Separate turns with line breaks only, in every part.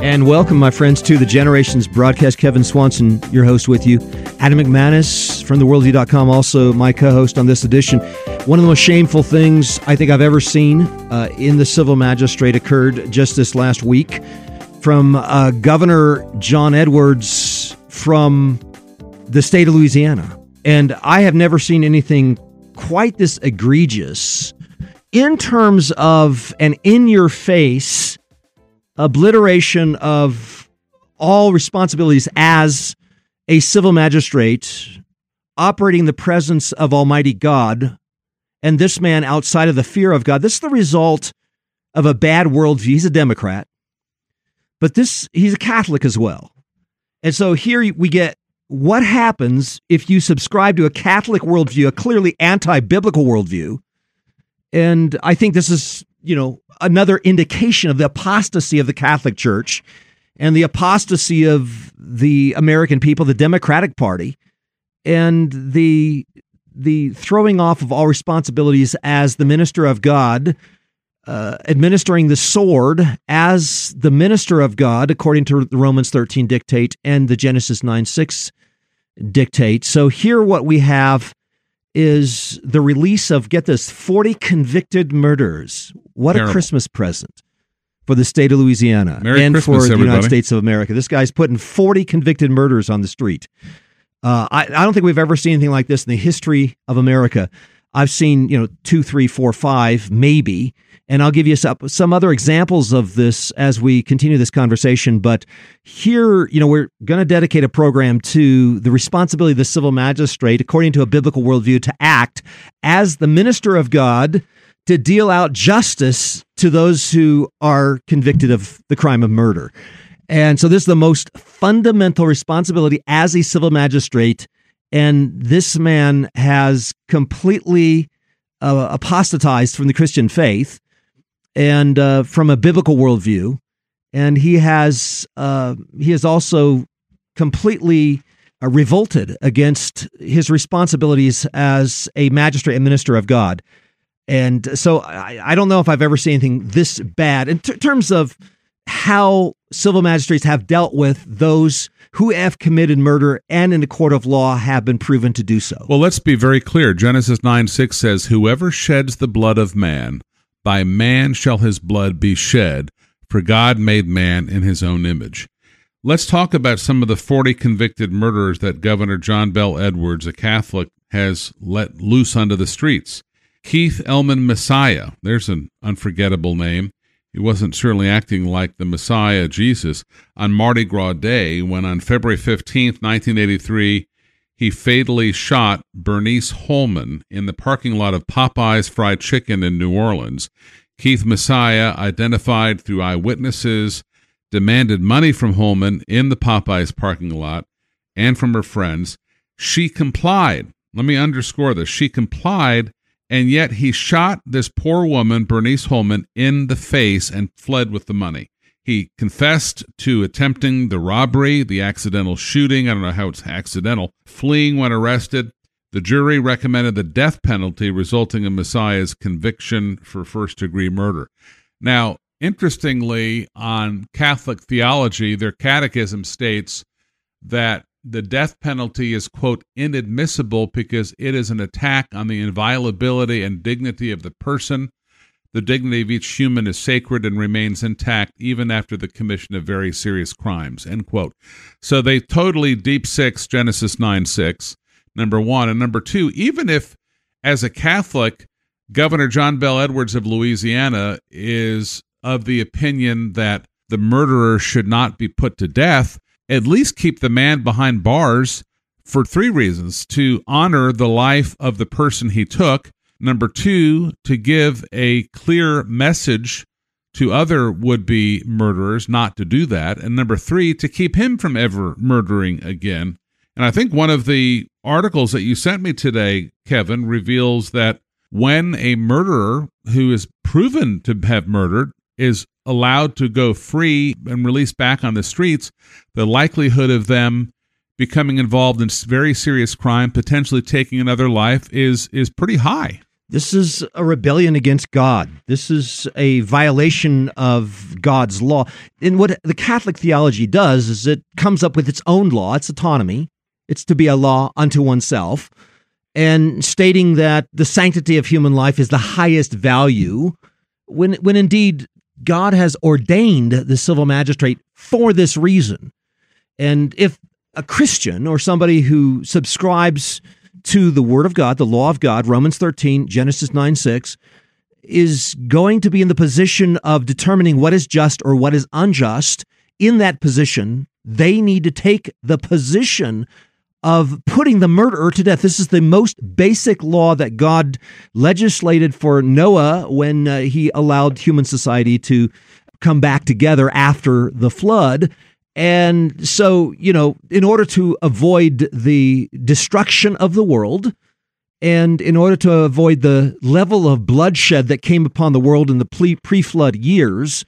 And welcome, my friends, to the Generations broadcast. Kevin Swanson, your host with you. Adam McManus from theworldview.com, also my co host on this edition. One of the most shameful things I think I've ever seen uh, in the civil magistrate occurred just this last week from uh, Governor John Edwards from the state of Louisiana. And I have never seen anything quite this egregious in terms of an in your face obliteration of all responsibilities as a civil magistrate operating the presence of Almighty God, and this man outside of the fear of God. This is the result of a bad worldview. He's a Democrat, but this he's a Catholic as well. And so here we get what happens if you subscribe to a Catholic worldview, a clearly anti biblical worldview. And I think this is, you know, another indication of the apostasy of the Catholic Church and the apostasy of the American people, the Democratic Party, and the the throwing off of all responsibilities as the minister of God, uh, administering the sword as the minister of God, according to the Romans 13 dictate and the Genesis 9 6 dictate. So here, what we have is the release of get this 40 convicted murderers. What Terrible. a Christmas present for the state of Louisiana
Merry
and
Christmas,
for the
everybody.
United States of America. This guy's putting 40 convicted murderers on the street. Uh, I, I don't think we've ever seen anything like this in the history of America. I've seen, you know, two, three, four, five, maybe. And I'll give you some, some other examples of this as we continue this conversation. But here, you know, we're going to dedicate a program to the responsibility of the civil magistrate, according to a biblical worldview, to act as the minister of God to deal out justice to those who are convicted of the crime of murder. And so this is the most fundamental responsibility as a civil magistrate. And this man has completely uh, apostatized from the Christian faith and uh, from a biblical worldview, and he has uh, he has also completely uh, revolted against his responsibilities as a magistrate and minister of God. And so I, I don't know if I've ever seen anything this bad in t- terms of how civil magistrates have dealt with those who have committed murder and in the court of law have been proven to do so.
Well, let's be very clear. Genesis 9 6 says, Whoever sheds the blood of man, by man shall his blood be shed, for God made man in his own image. Let's talk about some of the 40 convicted murderers that Governor John Bel Edwards, a Catholic, has let loose onto the streets. Keith Elman Messiah, there's an unforgettable name. He wasn't certainly acting like the Messiah, Jesus, on Mardi Gras Day when on February 15, 1983, he fatally shot Bernice Holman in the parking lot of Popeye's Fried Chicken in New Orleans. Keith Messiah, identified through eyewitnesses, demanded money from Holman in the Popeye's parking lot and from her friends. She complied. Let me underscore this. She complied, and yet he shot this poor woman, Bernice Holman, in the face and fled with the money. He confessed to attempting the robbery, the accidental shooting. I don't know how it's accidental. Fleeing when arrested. The jury recommended the death penalty, resulting in Messiah's conviction for first degree murder. Now, interestingly, on Catholic theology, their catechism states that the death penalty is, quote, inadmissible because it is an attack on the inviolability and dignity of the person the dignity of each human is sacred and remains intact even after the commission of very serious crimes. End quote. So they totally deep six Genesis 9 6, number one. And number two, even if as a Catholic, Governor John Bel Edwards of Louisiana is of the opinion that the murderer should not be put to death, at least keep the man behind bars for three reasons to honor the life of the person he took Number two, to give a clear message to other would be murderers not to do that. And number three, to keep him from ever murdering again. And I think one of the articles that you sent me today, Kevin, reveals that when a murderer who is proven to have murdered is allowed to go free and released back on the streets, the likelihood of them becoming involved in very serious crime, potentially taking another life, is is pretty high.
This is a rebellion against God. This is a violation of God's law. And what the Catholic theology does is it comes up with its own law, its autonomy. It's to be a law unto oneself, and stating that the sanctity of human life is the highest value, when, when indeed God has ordained the civil magistrate for this reason. And if a Christian or somebody who subscribes to the Word of God, the law of God, Romans 13, Genesis 9 6, is going to be in the position of determining what is just or what is unjust. In that position, they need to take the position of putting the murderer to death. This is the most basic law that God legislated for Noah when uh, he allowed human society to come back together after the flood. And so, you know, in order to avoid the destruction of the world, and in order to avoid the level of bloodshed that came upon the world in the pre flood years,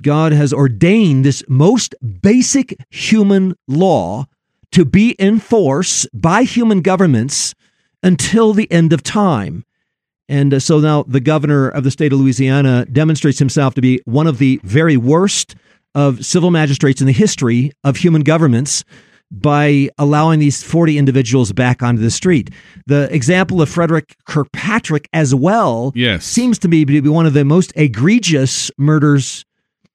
God has ordained this most basic human law to be in force by human governments until the end of time. And uh, so now the governor of the state of Louisiana demonstrates himself to be one of the very worst of civil magistrates in the history of human governments by allowing these 40 individuals back onto the street. The example of Frederick Kirkpatrick as well
yes.
seems to me to be one of the most egregious murders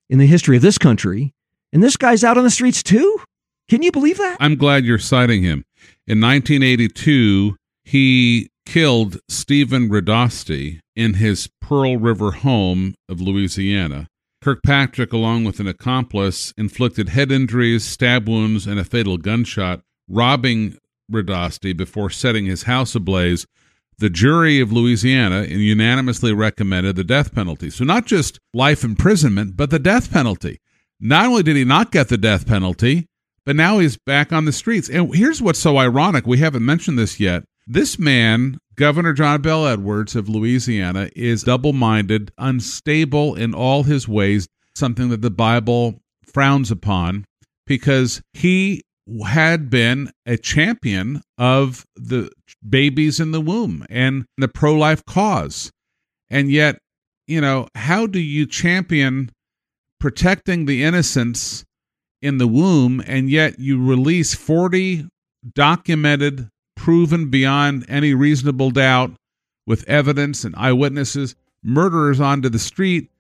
in the history of this country. And this guy's out on the streets too? Can you believe that?
I'm glad you're citing him. In 1982, he killed Stephen Radosti in his Pearl River home of Louisiana. Kirkpatrick, along with an accomplice, inflicted head injuries, stab wounds, and a fatal gunshot, robbing Radosti before setting his house ablaze. The jury of Louisiana unanimously recommended the death penalty. So, not just life imprisonment, but the death penalty. Not only did he not get the death penalty, but now he's back on the streets. And here's what's so ironic we haven't mentioned this yet. This man Governor John Bel Edwards of Louisiana is double minded, unstable in all his ways, something that the Bible frowns upon because he had been a champion of the babies in the womb and the pro life cause. And yet, you know, how do you champion protecting the innocents in the womb and yet you release 40 documented proven beyond any reasonable doubt with evidence and eyewitnesses, murderers onto the street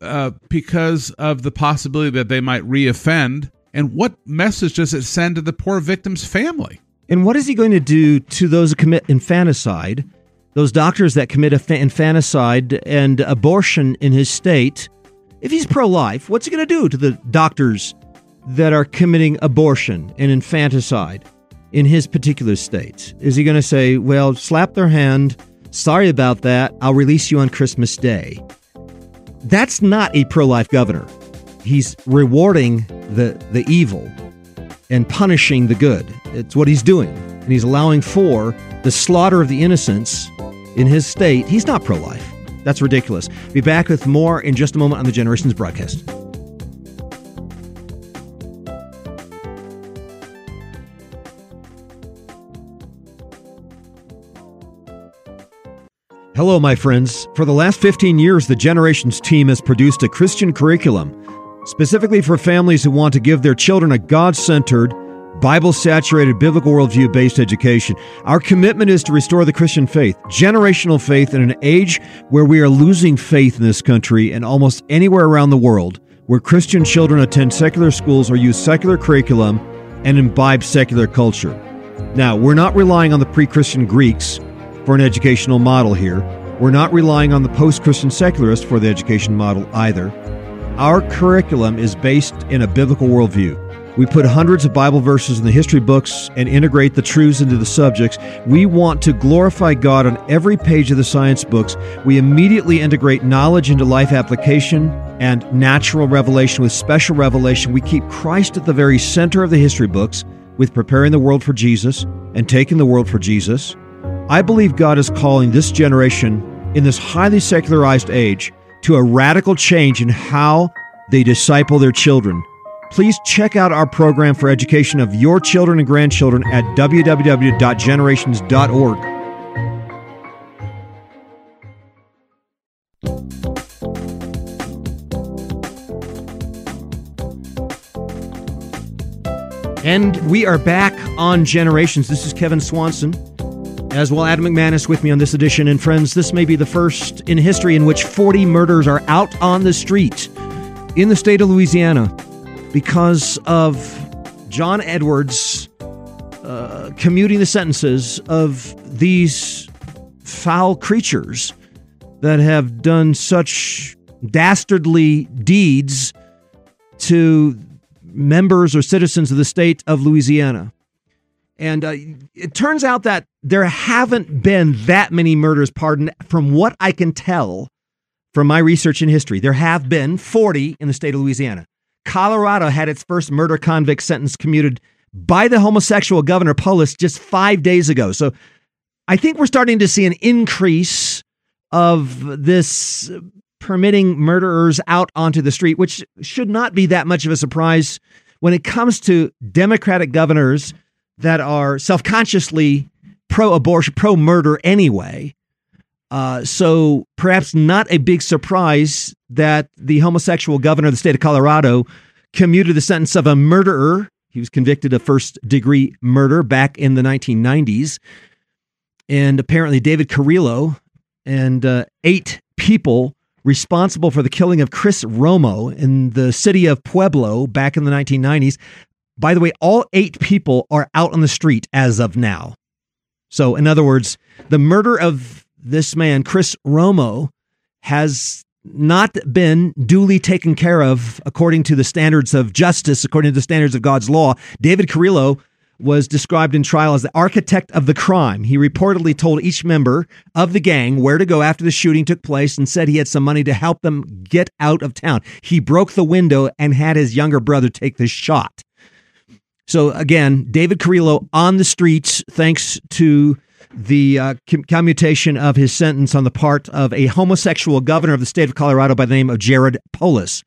uh, because of the possibility that they might reoffend. And what message does it send to the poor victim's family?
And what is he going to do to those who commit infanticide, those doctors that commit infanticide and abortion in his state? If he's pro life, what's he going to do to the doctors that are committing abortion and infanticide? in his particular state? Is he going to say, well, slap their hand, sorry about that, I'll release you on Christmas Day? That's not a pro life governor. He's rewarding the, the evil and punishing the good. It's what he's doing. And he's allowing for the slaughter of the innocents in his state. He's not pro life. That's ridiculous. Be back with more in just a moment on the Generations broadcast. Hello, my friends. For the last 15 years, the Generations team has produced a Christian curriculum specifically for families who want to give their children a God centered, Bible saturated, biblical worldview based education. Our commitment is to restore the Christian faith, generational faith, in an age where we are losing faith in this country and almost anywhere around the world, where Christian children attend secular schools or use secular curriculum and imbibe secular culture. Now, we're not relying on the pre Christian Greeks for an educational model here. We're not relying on the post Christian secularist for the education model either. Our curriculum is based in a biblical worldview. We put hundreds of Bible verses in the history books and integrate the truths into the subjects. We want to glorify God on every page of the science books. We immediately integrate knowledge into life application and natural revelation with special revelation. We keep Christ at the very center of the history books with preparing the world for Jesus and taking the world for Jesus. I believe God is calling this generation in this highly secularized age to a radical change in how they disciple their children. Please check out our program for education of your children and grandchildren at www.generations.org. And we are back on Generations. This is Kevin Swanson as well Adam McManus with me on this edition. And friends, this may be the first in history in which 40 murders are out on the street in the state of Louisiana because of John Edwards uh, commuting the sentences of these foul creatures that have done such dastardly deeds to members or citizens of the state of Louisiana. And uh, it turns out that there haven't been that many murders pardoned, from what I can tell from my research in history. There have been 40 in the state of Louisiana. Colorado had its first murder convict sentence commuted by the homosexual Governor Polis just five days ago. So I think we're starting to see an increase of this permitting murderers out onto the street, which should not be that much of a surprise when it comes to Democratic governors that are self consciously pro abortion, pro murder anyway. Uh, so perhaps not a big surprise that the homosexual governor of the state of Colorado commuted the sentence of a murderer. He was convicted of first degree murder back in the 1990s. And apparently, David Carrillo and uh, eight people responsible for the killing of Chris Romo in the city of Pueblo back in the 1990s. By the way, all eight people are out on the street as of now. So, in other words, the murder of this man, Chris Romo, has not been duly taken care of according to the standards of justice, according to the standards of God's law. David Carrillo was described in trial as the architect of the crime. He reportedly told each member of the gang where to go after the shooting took place and said he had some money to help them get out of town. He broke the window and had his younger brother take the shot. So again, David Carrillo on the streets thanks to the uh, commutation of his sentence on the part of a homosexual governor of the state of Colorado by the name of Jared Polis.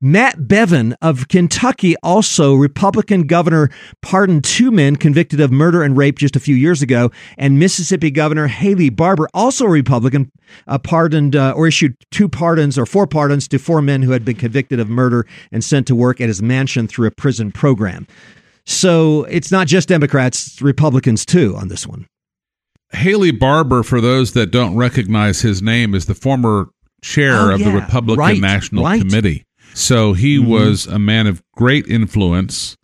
Matt Bevin of Kentucky, also Republican governor, pardoned two men convicted of murder and rape just a few years ago. And Mississippi Governor Haley Barbour, also Republican, uh, pardoned uh, or issued two pardons or four pardons to four men who had been convicted of murder and sent to work at his mansion through a prison program. So it's not just Democrats, Republicans too on this one.
Haley Barbour, for those that don't recognize his name, is the former chair oh, of yeah. the Republican right, National right. Committee. So he mm-hmm. was a man of great influence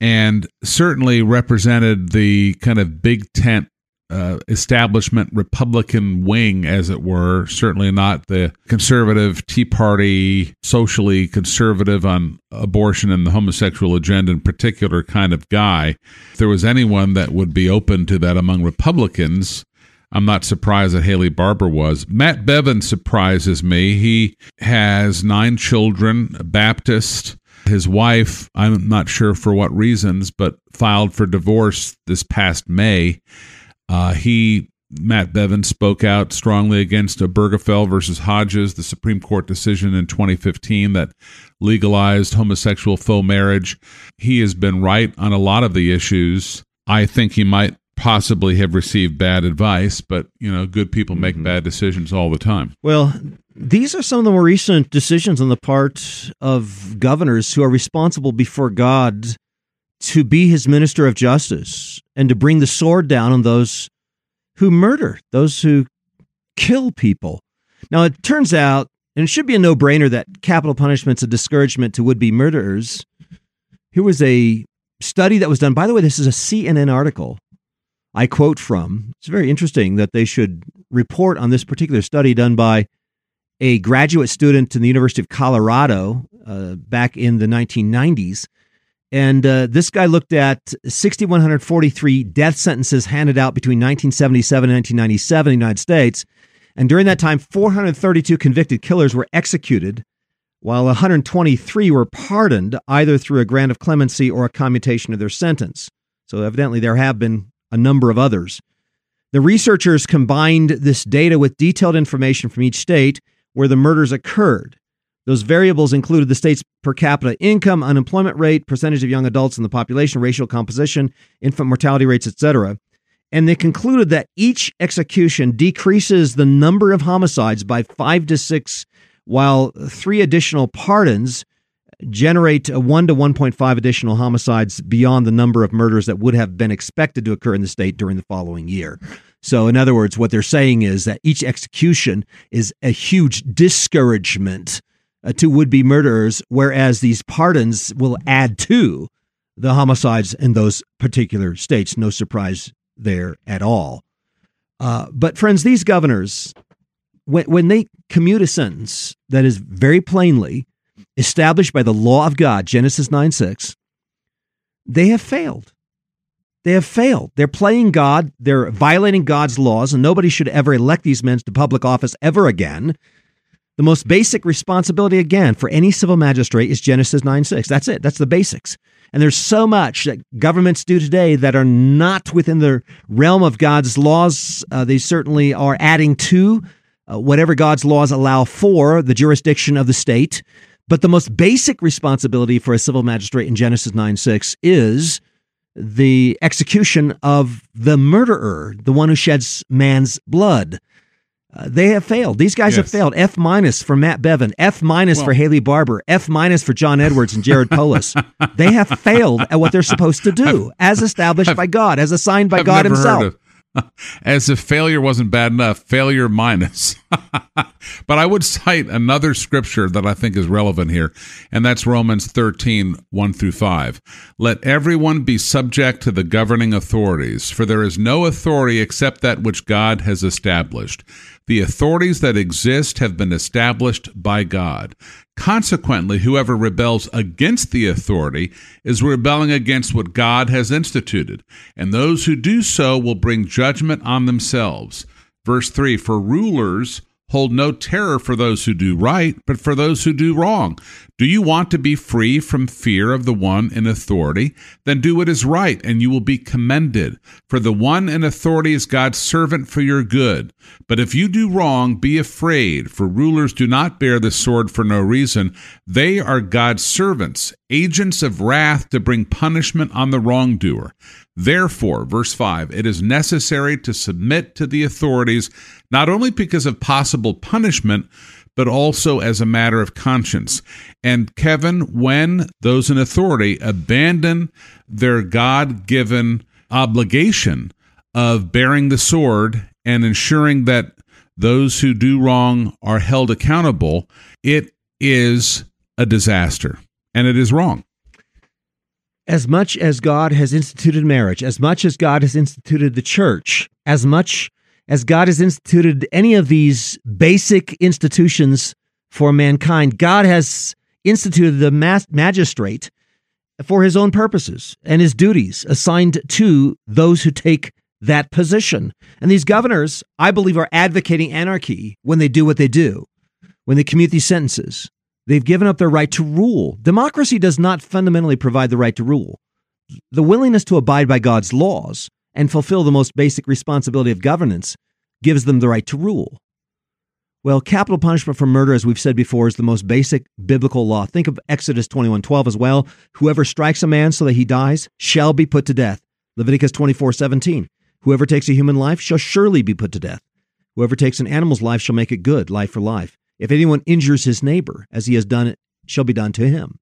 and certainly represented the kind of big tent uh, establishment Republican wing, as it were. Certainly not the conservative Tea Party, socially conservative on abortion and the homosexual agenda in particular kind of guy. If there was anyone that would be open to that among Republicans, I'm not surprised that Haley Barbour was. Matt Bevin surprises me. He has nine children, Baptist. His wife, I'm not sure for what reasons, but filed for divorce this past May. Uh, he, Matt Bevin, spoke out strongly against Obergefell versus Hodges, the Supreme Court decision in 2015 that legalized homosexual faux marriage. He has been right on a lot of the issues. I think he might possibly have received bad advice, but you know, good people make mm-hmm. bad decisions all the time.
Well, these are some of the more recent decisions on the part of governors who are responsible before God to be his minister of justice and to bring the sword down on those who murder, those who kill people. Now, it turns out, and it should be a no brainer, that capital punishment's a discouragement to would be murderers. Here was a study that was done. By the way, this is a CNN article I quote from. It's very interesting that they should report on this particular study done by a graduate student in the University of Colorado uh, back in the 1990s. And uh, this guy looked at 6,143 death sentences handed out between 1977 and 1997 in the United States. And during that time, 432 convicted killers were executed, while 123 were pardoned either through a grant of clemency or a commutation of their sentence. So evidently, there have been a number of others. The researchers combined this data with detailed information from each state where the murders occurred. Those variables included the state's per capita income, unemployment rate, percentage of young adults in the population, racial composition, infant mortality rates, etc. And they concluded that each execution decreases the number of homicides by 5 to 6 while three additional pardons generate 1 to 1.5 additional homicides beyond the number of murders that would have been expected to occur in the state during the following year. So, in other words, what they're saying is that each execution is a huge discouragement uh, to would be murderers, whereas these pardons will add to the homicides in those particular states. No surprise there at all. Uh, but, friends, these governors, when, when they commute a sentence that is very plainly established by the law of God, Genesis 9 6, they have failed. They have failed. They're playing God. They're violating God's laws, and nobody should ever elect these men to public office ever again. The most basic responsibility, again, for any civil magistrate is Genesis 9 6. That's it. That's the basics. And there's so much that governments do today that are not within the realm of God's laws. Uh, they certainly are adding to uh, whatever God's laws allow for the jurisdiction of the state. But the most basic responsibility for a civil magistrate in Genesis 9 6 is the execution of the murderer, the one who sheds man's blood. Uh, they have failed. These guys yes. have failed. F minus for Matt Bevin. F minus well, for Haley Barbour. F minus for John Edwards and Jared Polis. they have failed at what they're supposed to do, as established I've, by God, as assigned by
I've
God Himself.
As if failure wasn't bad enough, failure minus. but I would cite another scripture that I think is relevant here, and that's Romans 13, 1 through 5. Let everyone be subject to the governing authorities, for there is no authority except that which God has established. The authorities that exist have been established by God. Consequently, whoever rebels against the authority is rebelling against what God has instituted, and those who do so will bring judgment on themselves. Verse 3 For rulers hold no terror for those who do right, but for those who do wrong. Do you want to be free from fear of the one in authority? Then do what is right, and you will be commended. For the one in authority is God's servant for your good. But if you do wrong, be afraid, for rulers do not bear the sword for no reason. They are God's servants, agents of wrath to bring punishment on the wrongdoer. Therefore, verse 5, it is necessary to submit to the authorities, not only because of possible punishment, but also as a matter of conscience. And Kevin, when those in authority abandon their God given obligation of bearing the sword and ensuring that those who do wrong are held accountable, it is a disaster and it is wrong.
As much as God has instituted marriage, as much as God has instituted the church, as much as God has instituted any of these basic institutions for mankind, God has instituted the magistrate for his own purposes and his duties assigned to those who take that position. And these governors, I believe, are advocating anarchy when they do what they do, when they commute these sentences. They've given up their right to rule. Democracy does not fundamentally provide the right to rule. The willingness to abide by God's laws and fulfill the most basic responsibility of governance gives them the right to rule. Well, capital punishment for murder, as we've said before, is the most basic biblical law. Think of Exodus 21:12 as well. Whoever strikes a man so that he dies shall be put to death. Leviticus 24:17. Whoever takes a human life shall surely be put to death. Whoever takes an animal's life shall make it good, life for life. If anyone injures his neighbor, as he has done it, shall be done to him.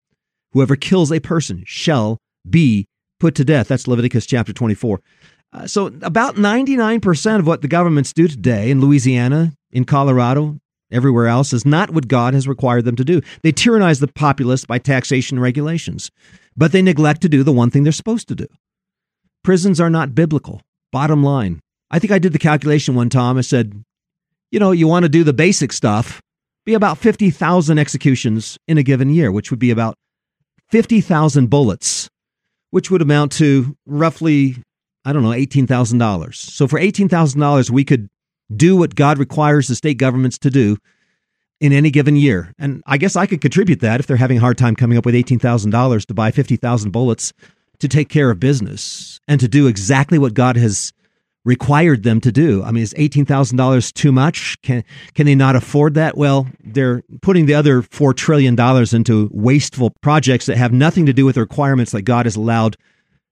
Whoever kills a person shall be put to death. That's Leviticus chapter 24. Uh, so, about 99% of what the governments do today in Louisiana, in Colorado, everywhere else is not what God has required them to do. They tyrannize the populace by taxation regulations, but they neglect to do the one thing they're supposed to do. Prisons are not biblical. Bottom line. I think I did the calculation one time. I said, you know, you want to do the basic stuff, be about 50,000 executions in a given year, which would be about 50,000 bullets, which would amount to roughly I don't know, $18,000. So for $18,000, we could do what God requires the state governments to do in any given year. And I guess I could contribute that if they're having a hard time coming up with $18,000 to buy 50,000 bullets to take care of business and to do exactly what God has required them to do. I mean, is $18,000 too much? Can can they not afford that? Well, they're putting the other 4 trillion dollars into wasteful projects that have nothing to do with the requirements that God has allowed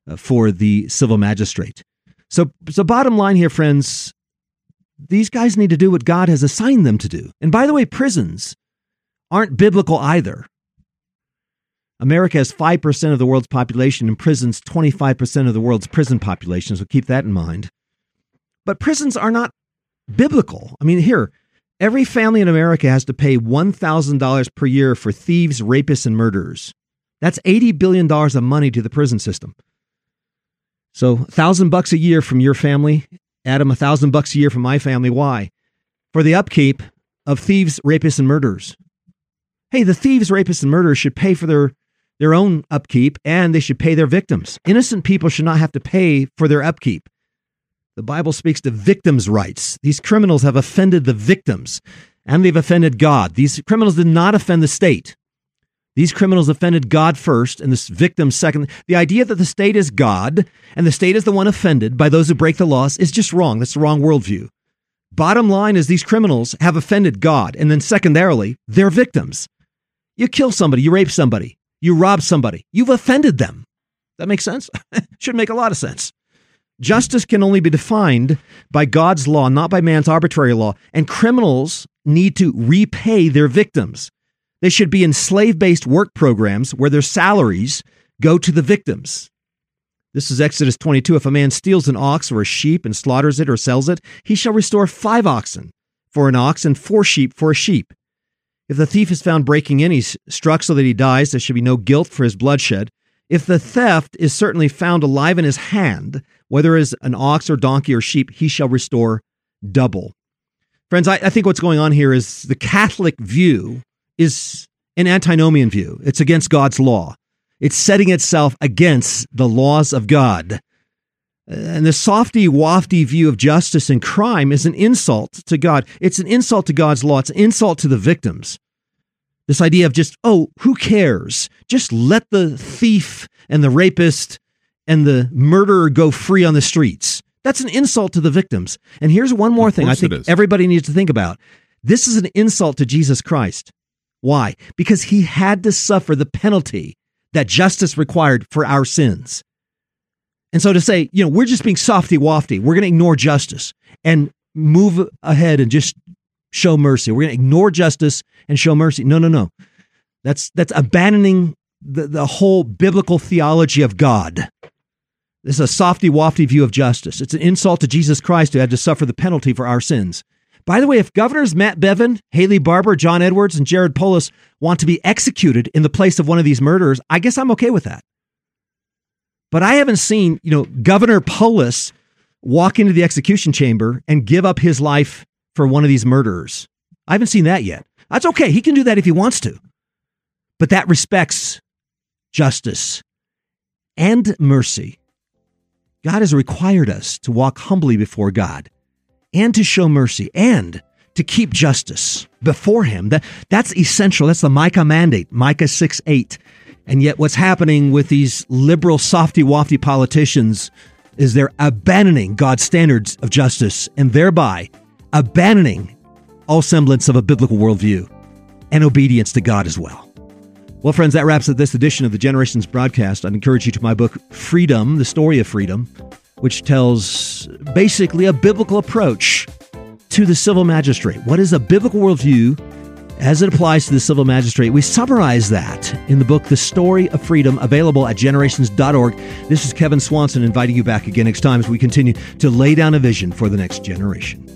Uh, for the civil magistrate. So, so bottom line here, friends, these guys need to do what God has assigned them to do. And by the way, prisons aren't biblical either. America has 5% of the world's population and prisons 25% of the world's prison population, so keep that in mind. But prisons are not biblical. I mean, here, every family in America has to pay $1,000 per year for thieves, rapists, and murderers. That's $80 billion of money to the prison system. So, 1000 bucks a year from your family, Adam, a 1000 bucks a year from my family. Why? For the upkeep of thieves, rapists, and murderers. Hey, the thieves, rapists, and murderers should pay for their their own upkeep and they should pay their victims. Innocent people should not have to pay for their upkeep. The Bible speaks to victims' rights. These criminals have offended the victims and they've offended God. These criminals did not offend the state. These criminals offended God first and the victims second. The idea that the state is God and the state is the one offended by those who break the laws is just wrong. That's the wrong worldview. Bottom line is these criminals have offended God. And then secondarily, they're victims. You kill somebody, you rape somebody, you rob somebody, you've offended them. That makes sense? Should make a lot of sense. Justice can only be defined by God's law, not by man's arbitrary law. And criminals need to repay their victims. They should be in slave based work programs where their salaries go to the victims. This is Exodus 22. If a man steals an ox or a sheep and slaughters it or sells it, he shall restore five oxen for an ox and four sheep for a sheep. If the thief is found breaking in, he's struck so that he dies. There should be no guilt for his bloodshed. If the theft is certainly found alive in his hand, whether it is an ox or donkey or sheep, he shall restore double. Friends, I, I think what's going on here is the Catholic view is an antinomian view. It's against God's law. It's setting itself against the laws of God. And the softy, wafty view of justice and crime is an insult to God. It's an insult to God's law. It's an insult to the victims. This idea of just, oh, who cares? Just let the thief and the rapist and the murderer go free on the streets. That's an insult to the victims. And here's one more thing I think everybody needs to think about. This is an insult to Jesus Christ. Why? Because he had to suffer the penalty that justice required for our sins. And so to say, you know, we're just being softy wafty, we're going to ignore justice and move ahead and just show mercy. We're going to ignore justice and show mercy. No, no, no. That's that's abandoning the, the whole biblical theology of God. This is a softy wafty view of justice. It's an insult to Jesus Christ who had to suffer the penalty for our sins. By the way, if governors Matt Bevin, Haley Barbour, John Edwards, and Jared Polis want to be executed in the place of one of these murderers, I guess I'm okay with that. But I haven't seen, you know, Governor Polis walk into the execution chamber and give up his life for one of these murderers. I haven't seen that yet. That's okay. He can do that if he wants to. But that respects justice and mercy. God has required us to walk humbly before God and to show mercy and to keep justice before him. That, that's essential. That's the Micah mandate, Micah 6 8. And yet, what's happening with these liberal, softy wafty politicians is they're abandoning God's standards of justice and thereby abandoning all semblance of a biblical worldview and obedience to God as well. Well, friends, that wraps up this edition of the Generations broadcast. I'd encourage you to my book, Freedom, the Story of Freedom, which tells basically a biblical approach to the civil magistrate. What is a biblical worldview as it applies to the civil magistrate. We summarize that in the book, The Story of Freedom, available at generations.org. This is Kevin Swanson inviting you back again next time as we continue to lay down a vision for the next generation.